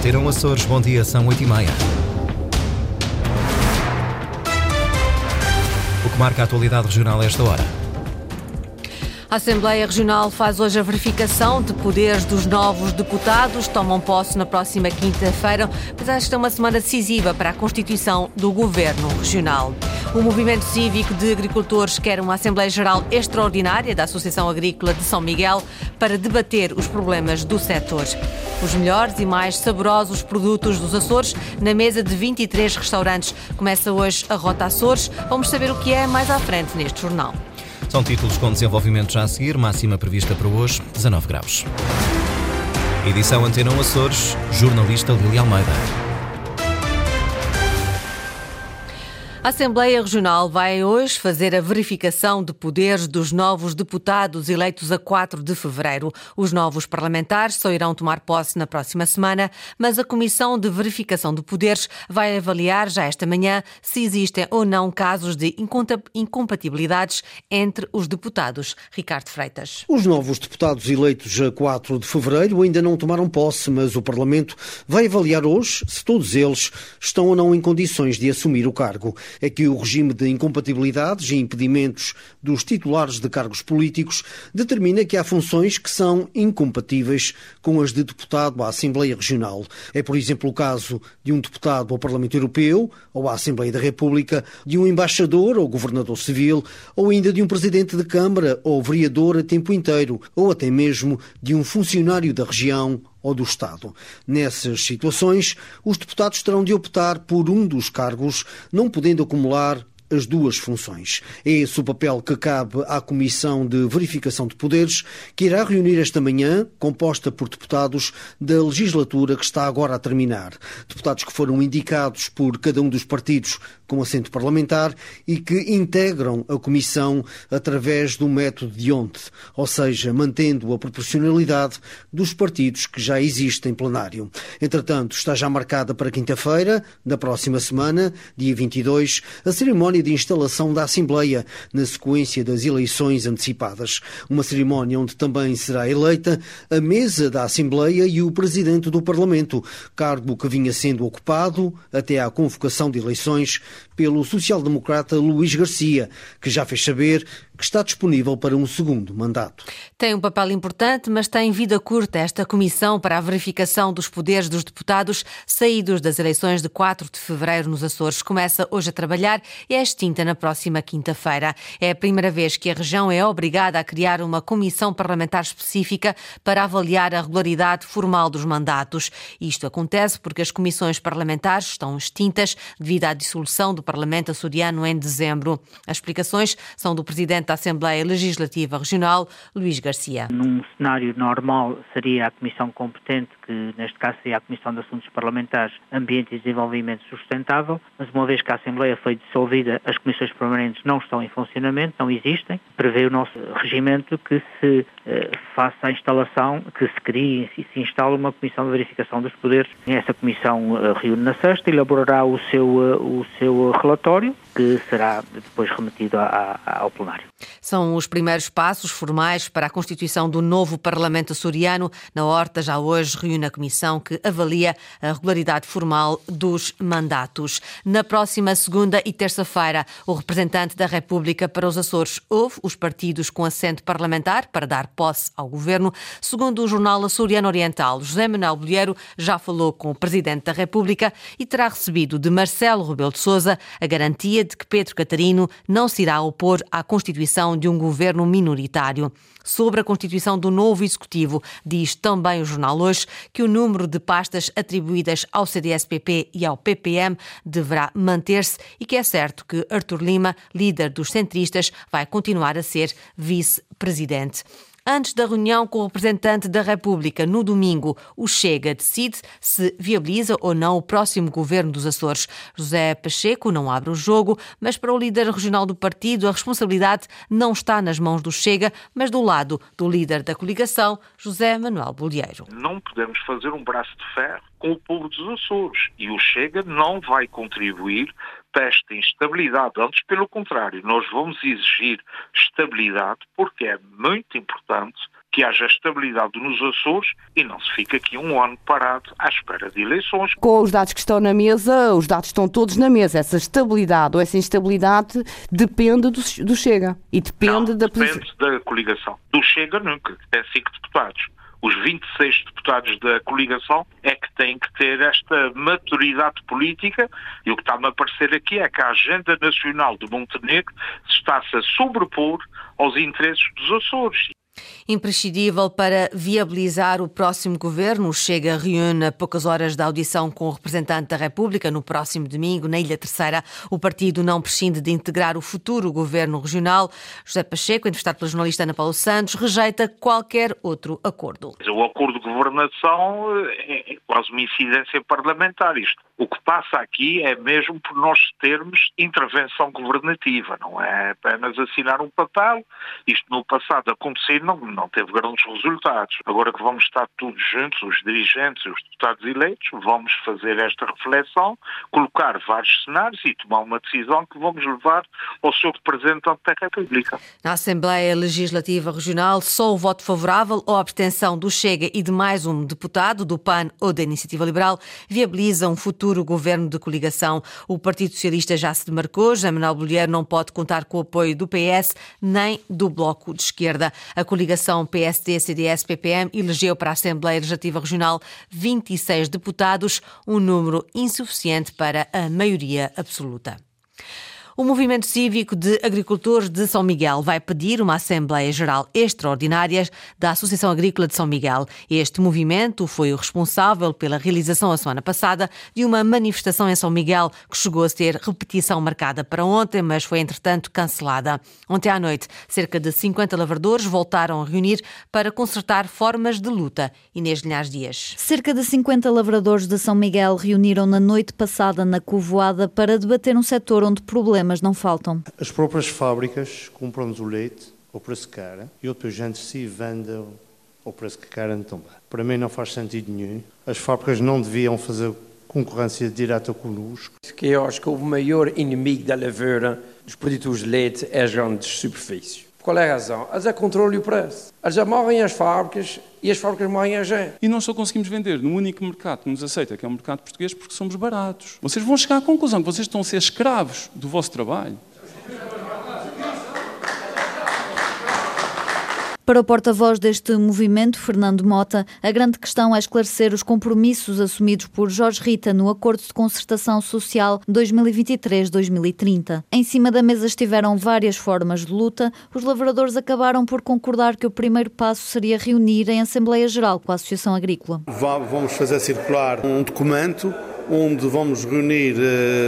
Antena Açores, bom dia, são 8 e meia. O que marca a atualidade regional a esta hora? A Assembleia Regional faz hoje a verificação de poderes dos novos deputados. Tomam posse na próxima quinta-feira, mas esta é uma semana decisiva para a constituição do Governo Regional. O Movimento Cívico de Agricultores quer uma Assembleia Geral extraordinária da Associação Agrícola de São Miguel para debater os problemas do setor. Os melhores e mais saborosos produtos dos Açores na mesa de 23 restaurantes. Começa hoje a Rota Açores. Vamos saber o que é mais à frente neste jornal. São títulos com desenvolvimento já a seguir, máxima prevista para hoje, 19 graus. Edição Antena Açores, jornalista Lili Almeida. A Assembleia Regional vai hoje fazer a verificação de poderes dos novos deputados eleitos a 4 de fevereiro. Os novos parlamentares só irão tomar posse na próxima semana, mas a Comissão de Verificação de Poderes vai avaliar já esta manhã se existem ou não casos de incompatibilidades entre os deputados. Ricardo Freitas. Os novos deputados eleitos a 4 de fevereiro ainda não tomaram posse, mas o Parlamento vai avaliar hoje se todos eles estão ou não em condições de assumir o cargo é que o regime de incompatibilidades e impedimentos dos titulares de cargos políticos determina que há funções que são incompatíveis com as de deputado à Assembleia Regional. É, por exemplo, o caso de um deputado ao Parlamento Europeu ou à Assembleia da República, de um embaixador ou governador civil, ou ainda de um presidente de Câmara ou vereador a tempo inteiro, ou até mesmo de um funcionário da região ou do Estado. Nessas situações, os deputados terão de optar por um dos cargos, não podendo acumular as duas funções. É esse o papel que cabe à Comissão de Verificação de Poderes, que irá reunir esta manhã, composta por deputados da legislatura que está agora a terminar. Deputados que foram indicados por cada um dos partidos com assento parlamentar e que integram a Comissão através do método de onde, ou seja, mantendo a proporcionalidade dos partidos que já existem em plenário. Entretanto, está já marcada para quinta-feira, da próxima semana, dia 22, a cerimónia cerimónia de instalação da Assembleia, na sequência das eleições antecipadas. Uma cerimónia onde também será eleita a mesa da Assembleia e o Presidente do Parlamento, cargo que vinha sendo ocupado até à convocação de eleições pelo social-democrata Luís Garcia, que já fez saber que está disponível para um segundo mandato. Tem um papel importante, mas tem vida curta esta comissão para a verificação dos poderes dos deputados saídos das eleições de 4 de fevereiro nos Açores. Começa hoje a trabalhar e é extinta na próxima quinta-feira. É a primeira vez que a região é obrigada a criar uma comissão parlamentar específica para avaliar a regularidade formal dos mandatos. Isto acontece porque as comissões parlamentares estão extintas devido à dissolução do Parlamento açoriano em dezembro. As explicações são do presidente da Assembleia Legislativa Regional, Luís Garcia. Num cenário normal, seria a comissão competente, que neste caso seria a Comissão de Assuntos Parlamentares, Ambiente e Desenvolvimento Sustentável, mas uma vez que a Assembleia foi dissolvida, as comissões permanentes não estão em funcionamento, não existem. Prevê o nosso regimento que se eh, faça a instalação, que se crie e se instale uma comissão de verificação dos poderes. Essa comissão eh, reúne na sexta, elaborará o seu, eh, o seu relatório, que será depois remetido a, a, ao plenário. São os primeiros passos formais para a constituição do novo Parlamento açoriano. Na Horta, já hoje, reúne a comissão que avalia a regularidade formal dos mandatos. Na próxima segunda e terça-feira, o representante da República para os Açores ouve os partidos com assento parlamentar para dar posse ao governo. Segundo o jornal Açoriano Oriental, José Manuel Bolheiro já falou com o presidente da República e terá recebido de Marcelo Rebelo de Sousa a garantia de que Pedro Catarino não se irá opor à constituição de um governo minoritário. Sobre a constituição do novo executivo, diz também o jornal hoje que o número de pastas atribuídas ao CDS-PP e ao PPM deverá manter-se e que é certo que Artur Lima, líder dos centristas, vai continuar a ser vice-presidente. Antes da reunião com o representante da República no domingo, o Chega decide se viabiliza ou não o próximo governo dos Açores. José Pacheco não abre o jogo, mas para o líder regional do partido, a responsabilidade não está nas mãos do Chega, mas do lado do líder da coligação, José Manuel Bolieiro. Não podemos fazer um braço de ferro com o povo dos Açores e o Chega não vai contribuir para esta instabilidade. Antes, pelo contrário, nós vamos exigir estabilidade porque é muito importante que haja estabilidade nos Açores e não se fica aqui um ano parado à espera de eleições. Com os dados que estão na mesa, os dados estão todos na mesa. Essa estabilidade ou essa instabilidade depende do, do Chega e depende não, da depende da coligação. Do Chega nunca, tem cinco deputados os 26 deputados da coligação é que têm que ter esta maturidade política e o que está-me a parecer aqui é que a agenda nacional de Montenegro está-se a sobrepor aos interesses dos Açores. Imprescindível para viabilizar o próximo governo, Chega reúne a poucas horas da audição com o representante da República no próximo domingo, na Ilha Terceira. O partido não prescinde de integrar o futuro governo regional. José Pacheco, entrevistado pela jornalista Ana Paulo Santos, rejeita qualquer outro acordo. O acordo de governação é, é quase uma incidência parlamentar. Isto. O que passa aqui é mesmo por nós termos intervenção governativa, não é apenas assinar um papel. Isto no passado aconteceu não, não teve grandes resultados. Agora que vamos estar todos juntos, os dirigentes os deputados eleitos, vamos fazer esta reflexão, colocar vários cenários e tomar uma decisão que vamos levar ao seu representante da República. Na Assembleia Legislativa Regional, só o voto favorável ou abstenção do Chega e de mais um deputado do PAN ou da Iniciativa Liberal viabiliza um futuro governo de coligação. O Partido Socialista já se demarcou, José Manuel Bolheiro não pode contar com o apoio do PS nem do Bloco de Esquerda. A coligação PSD-CDS-PPM elegeu para a Assembleia Legislativa Regional 26 deputados, um número insuficiente para a maioria absoluta. O Movimento Cívico de Agricultores de São Miguel vai pedir uma Assembleia Geral Extraordinária da Associação Agrícola de São Miguel. Este movimento foi o responsável pela realização a semana passada de uma manifestação em São Miguel que chegou a ter repetição marcada para ontem, mas foi entretanto cancelada. Ontem à noite, cerca de 50 lavradores voltaram a reunir para consertar formas de luta. Inês Linhares Dias. Cerca de 50 lavradores de São Miguel reuniram na noite passada na Covoada para debater um setor onde problemas problemas não faltam. As próprias fábricas compram-nos o leite ao preço que querem e depois gente se vende ao preço que querem também. Para mim não faz sentido nenhum. As fábricas não deviam fazer concorrência direta connosco. Que eu acho que o maior inimigo da lavoura dos produtores de leite é as grandes superfícies. Qual é a razão? Eles é controle o preço. Eles já morrem as fábricas e as fábricas morrem a gente. E nós só conseguimos vender no único mercado que nos aceita, que é o mercado português, porque somos baratos. Vocês vão chegar à conclusão que vocês estão a ser escravos do vosso trabalho. Para o porta-voz deste movimento, Fernando Mota, a grande questão é esclarecer os compromissos assumidos por Jorge Rita no Acordo de Concertação Social 2023-2030. Em cima da mesa estiveram várias formas de luta. Os lavradores acabaram por concordar que o primeiro passo seria reunir em Assembleia Geral com a Associação Agrícola. Vamos fazer circular um documento onde vamos reunir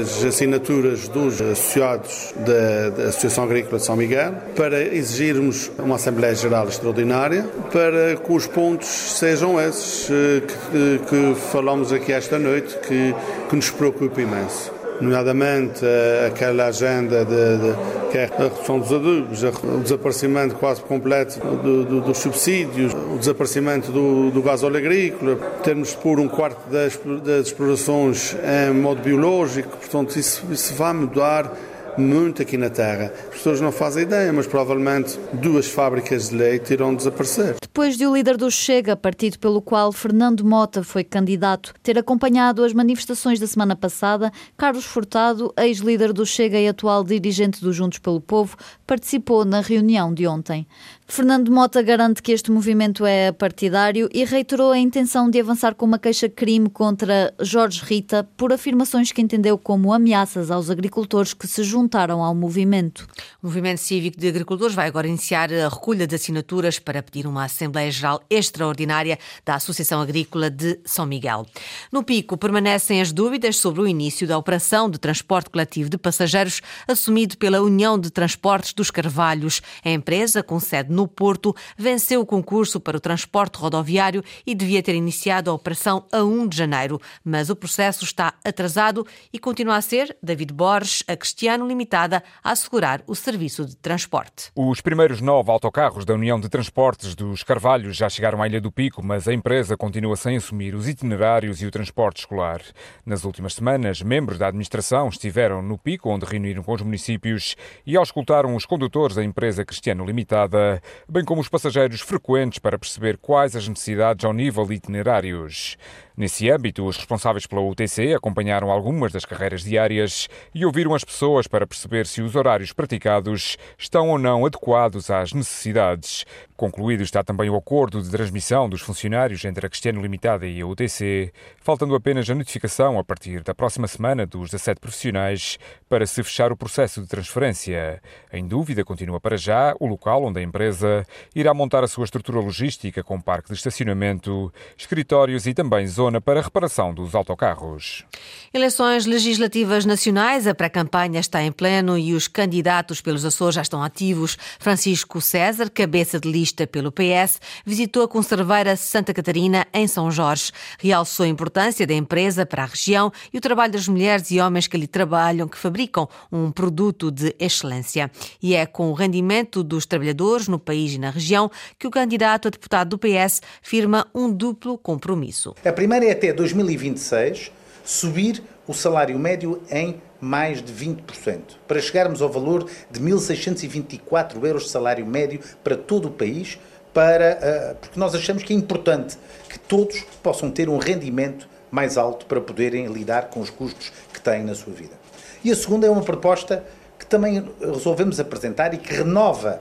as assinaturas dos associados da, da, Associação Agrícola de São Miguel para exigirmos uma Assembleia Geral Extraordinária para que os pontos sejam esses eh, que, que falamos aqui esta noite, que, que nos preocupa imenso nomeadamente eh, aquela agenda de, de, que é a redução dos adubos, o desaparecimento quase completo do, do, dos subsídios, o desaparecimento do, do gás óleo agrícola, termos de pôr um quarto das, das explorações em modo biológico, portanto isso, isso vai mudar muito aqui na Terra. As pessoas não fazem ideia, mas provavelmente duas fábricas de leite irão desaparecer. Depois de o líder do Chega, partido pelo qual Fernando Mota foi candidato, ter acompanhado as manifestações da semana passada, Carlos Furtado, ex-líder do Chega e atual dirigente do Juntos pelo Povo, participou na reunião de ontem. Fernando Mota garante que este movimento é partidário e reiterou a intenção de avançar com uma queixa-crime contra Jorge Rita por afirmações que entendeu como ameaças aos agricultores que se juntaram ao movimento. O Movimento Cívico de Agricultores vai agora iniciar a recolha de assinaturas para pedir uma Assembleia Geral Extraordinária da Associação Agrícola de São Miguel. No Pico, permanecem as dúvidas sobre o início da operação de transporte coletivo de passageiros assumido pela União de Transportes dos Carvalhos. A empresa, com sede no no Porto, venceu o concurso para o transporte rodoviário e devia ter iniciado a operação a 1 de janeiro, mas o processo está atrasado e continua a ser David Borges, a Cristiano Limitada, a assegurar o serviço de transporte. Os primeiros nove autocarros da União de Transportes dos Carvalhos já chegaram à Ilha do Pico, mas a empresa continua sem assumir os itinerários e o transporte escolar. Nas últimas semanas, membros da administração estiveram no Pico, onde reuniram com os municípios e auscultaram os condutores da empresa Cristiano Limitada bem como os passageiros frequentes para perceber quais as necessidades ao nível de itinerários. Nesse âmbito, os responsáveis pela UTC acompanharam algumas das carreiras diárias e ouviram as pessoas para perceber se os horários praticados estão ou não adequados às necessidades. Concluído está também o acordo de transmissão dos funcionários entre a Cristiano Limitada e a UTC, faltando apenas a notificação a partir da próxima semana dos 17 profissionais para se fechar o processo de transferência. Em dúvida continua para já o local onde a empresa irá montar a sua estrutura logística com parque de estacionamento, escritórios e também zonas zona para reparação dos autocarros. Eleições legislativas nacionais, a pré-campanha está em pleno e os candidatos pelos Açores já estão ativos. Francisco César, cabeça de lista pelo PS, visitou a conserveira Santa Catarina em São Jorge. Realçou a importância da empresa para a região e o trabalho das mulheres e homens que ali trabalham, que fabricam um produto de excelência. E é com o rendimento dos trabalhadores no país e na região que o candidato a deputado do PS firma um duplo compromisso. A é até 2026 subir o salário médio em mais de 20%, para chegarmos ao valor de 1.624 euros de salário médio para todo o país, para, uh, porque nós achamos que é importante que todos possam ter um rendimento mais alto para poderem lidar com os custos que têm na sua vida. E a segunda é uma proposta que também resolvemos apresentar e que renova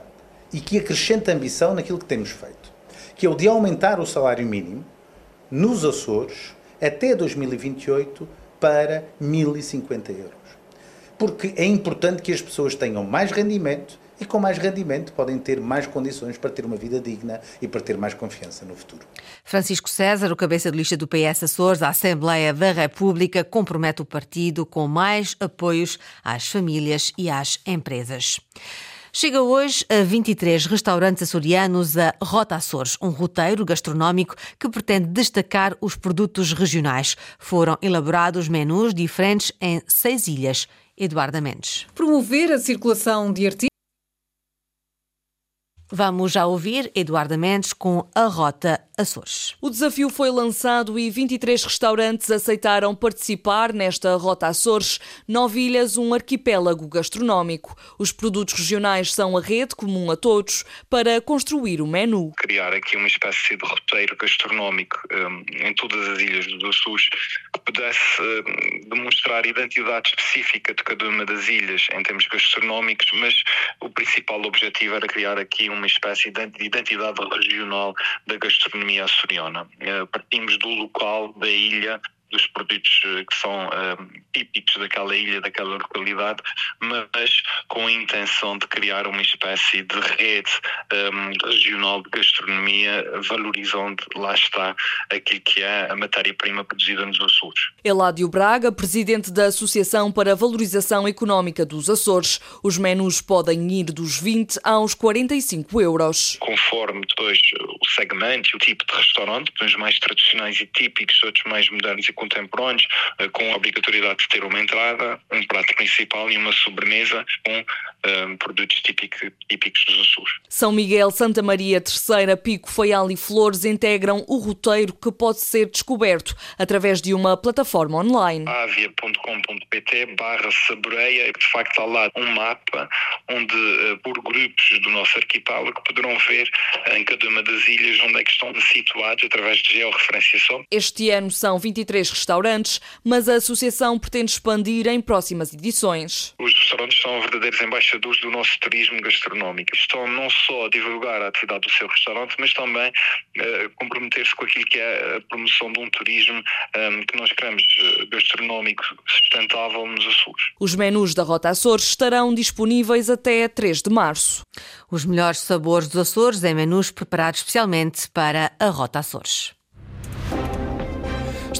e que acrescenta ambição naquilo que temos feito, que é o de aumentar o salário mínimo nos Açores até 2028 para 1.050 euros. Porque é importante que as pessoas tenham mais rendimento e com mais rendimento podem ter mais condições para ter uma vida digna e para ter mais confiança no futuro. Francisco César, o cabeça de lista do PS Açores, a Assembleia da República, compromete o partido com mais apoios às famílias e às empresas. Chega hoje a 23 restaurantes açorianos a Rota Açores, um roteiro gastronómico que pretende destacar os produtos regionais. Foram elaborados menus diferentes em seis ilhas. Eduardo Mendes. Promover a circulação de artigos Vamos já ouvir Eduardo Mendes com a Rota Açores. O desafio foi lançado e 23 restaurantes aceitaram participar nesta Rota Açores, nove ilhas, um arquipélago gastronómico. Os produtos regionais são a rede comum a todos para construir o menu. Criar aqui uma espécie de roteiro gastronómico um, em todas as ilhas do Açores que pudesse um, demonstrar a identidade específica de cada uma das ilhas em termos gastronómicos, mas o principal objetivo era criar aqui uma uma espécie de identidade regional da gastronomia açoriana. Eh, partimos do local da ilha dos produtos eh, que são uh, típicos daquela ilha, daquela localidade, mas com a intenção de criar uma espécie de rede um, regional de gastronomia, valorizando, lá está, aquilo que é a matéria-prima produzida nos Açores. Eládio Braga, presidente da Associação para a Valorização Económica dos Açores. Os menus podem ir dos 20 aos 45 euros. Conforme depois o segmento e o tipo de restaurante, uns mais tradicionais e típicos, outros mais modernos e contemporâneos, eh, com a obrigatoriedade de ter uma entrada, um prato principal e uma sobremesa com um, eh, produtos típicos, típicos dos Açores. São Miguel, Santa Maria, Terceira, Pico, Faial e Flores integram o roteiro que pode ser descoberto através de uma plataforma online. avia.com.pt barra saboreia, de facto há lá um mapa onde eh, por grupos do nosso arquipélago poderão ver em cada uma das ilhas onde é que estão situados através de georreferenciação. Este ano são 23 restaurantes, mas a associação pretende expandir em próximas edições. Os restaurantes são verdadeiros embaixadores do nosso turismo gastronómico. Estão não só a divulgar a atividade do seu restaurante, mas também uh, comprometer-se com aquilo que é a promoção de um turismo um, ehm, que nós queremos uh, gastronómico sustentável nos Açores. Os menus da Rota Açores estarão disponíveis até 3 de março. Os melhores sabores dos Açores em menus preparados especialmente para a Rota Açores.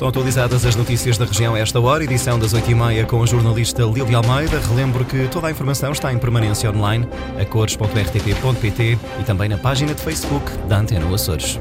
Estão atualizadas as notícias da região a esta hora, edição das 8h30 com a jornalista Lili Almeida. Relembro que toda a informação está em permanência online a cores.rtp.pt e também na página de Facebook da Antena Açores.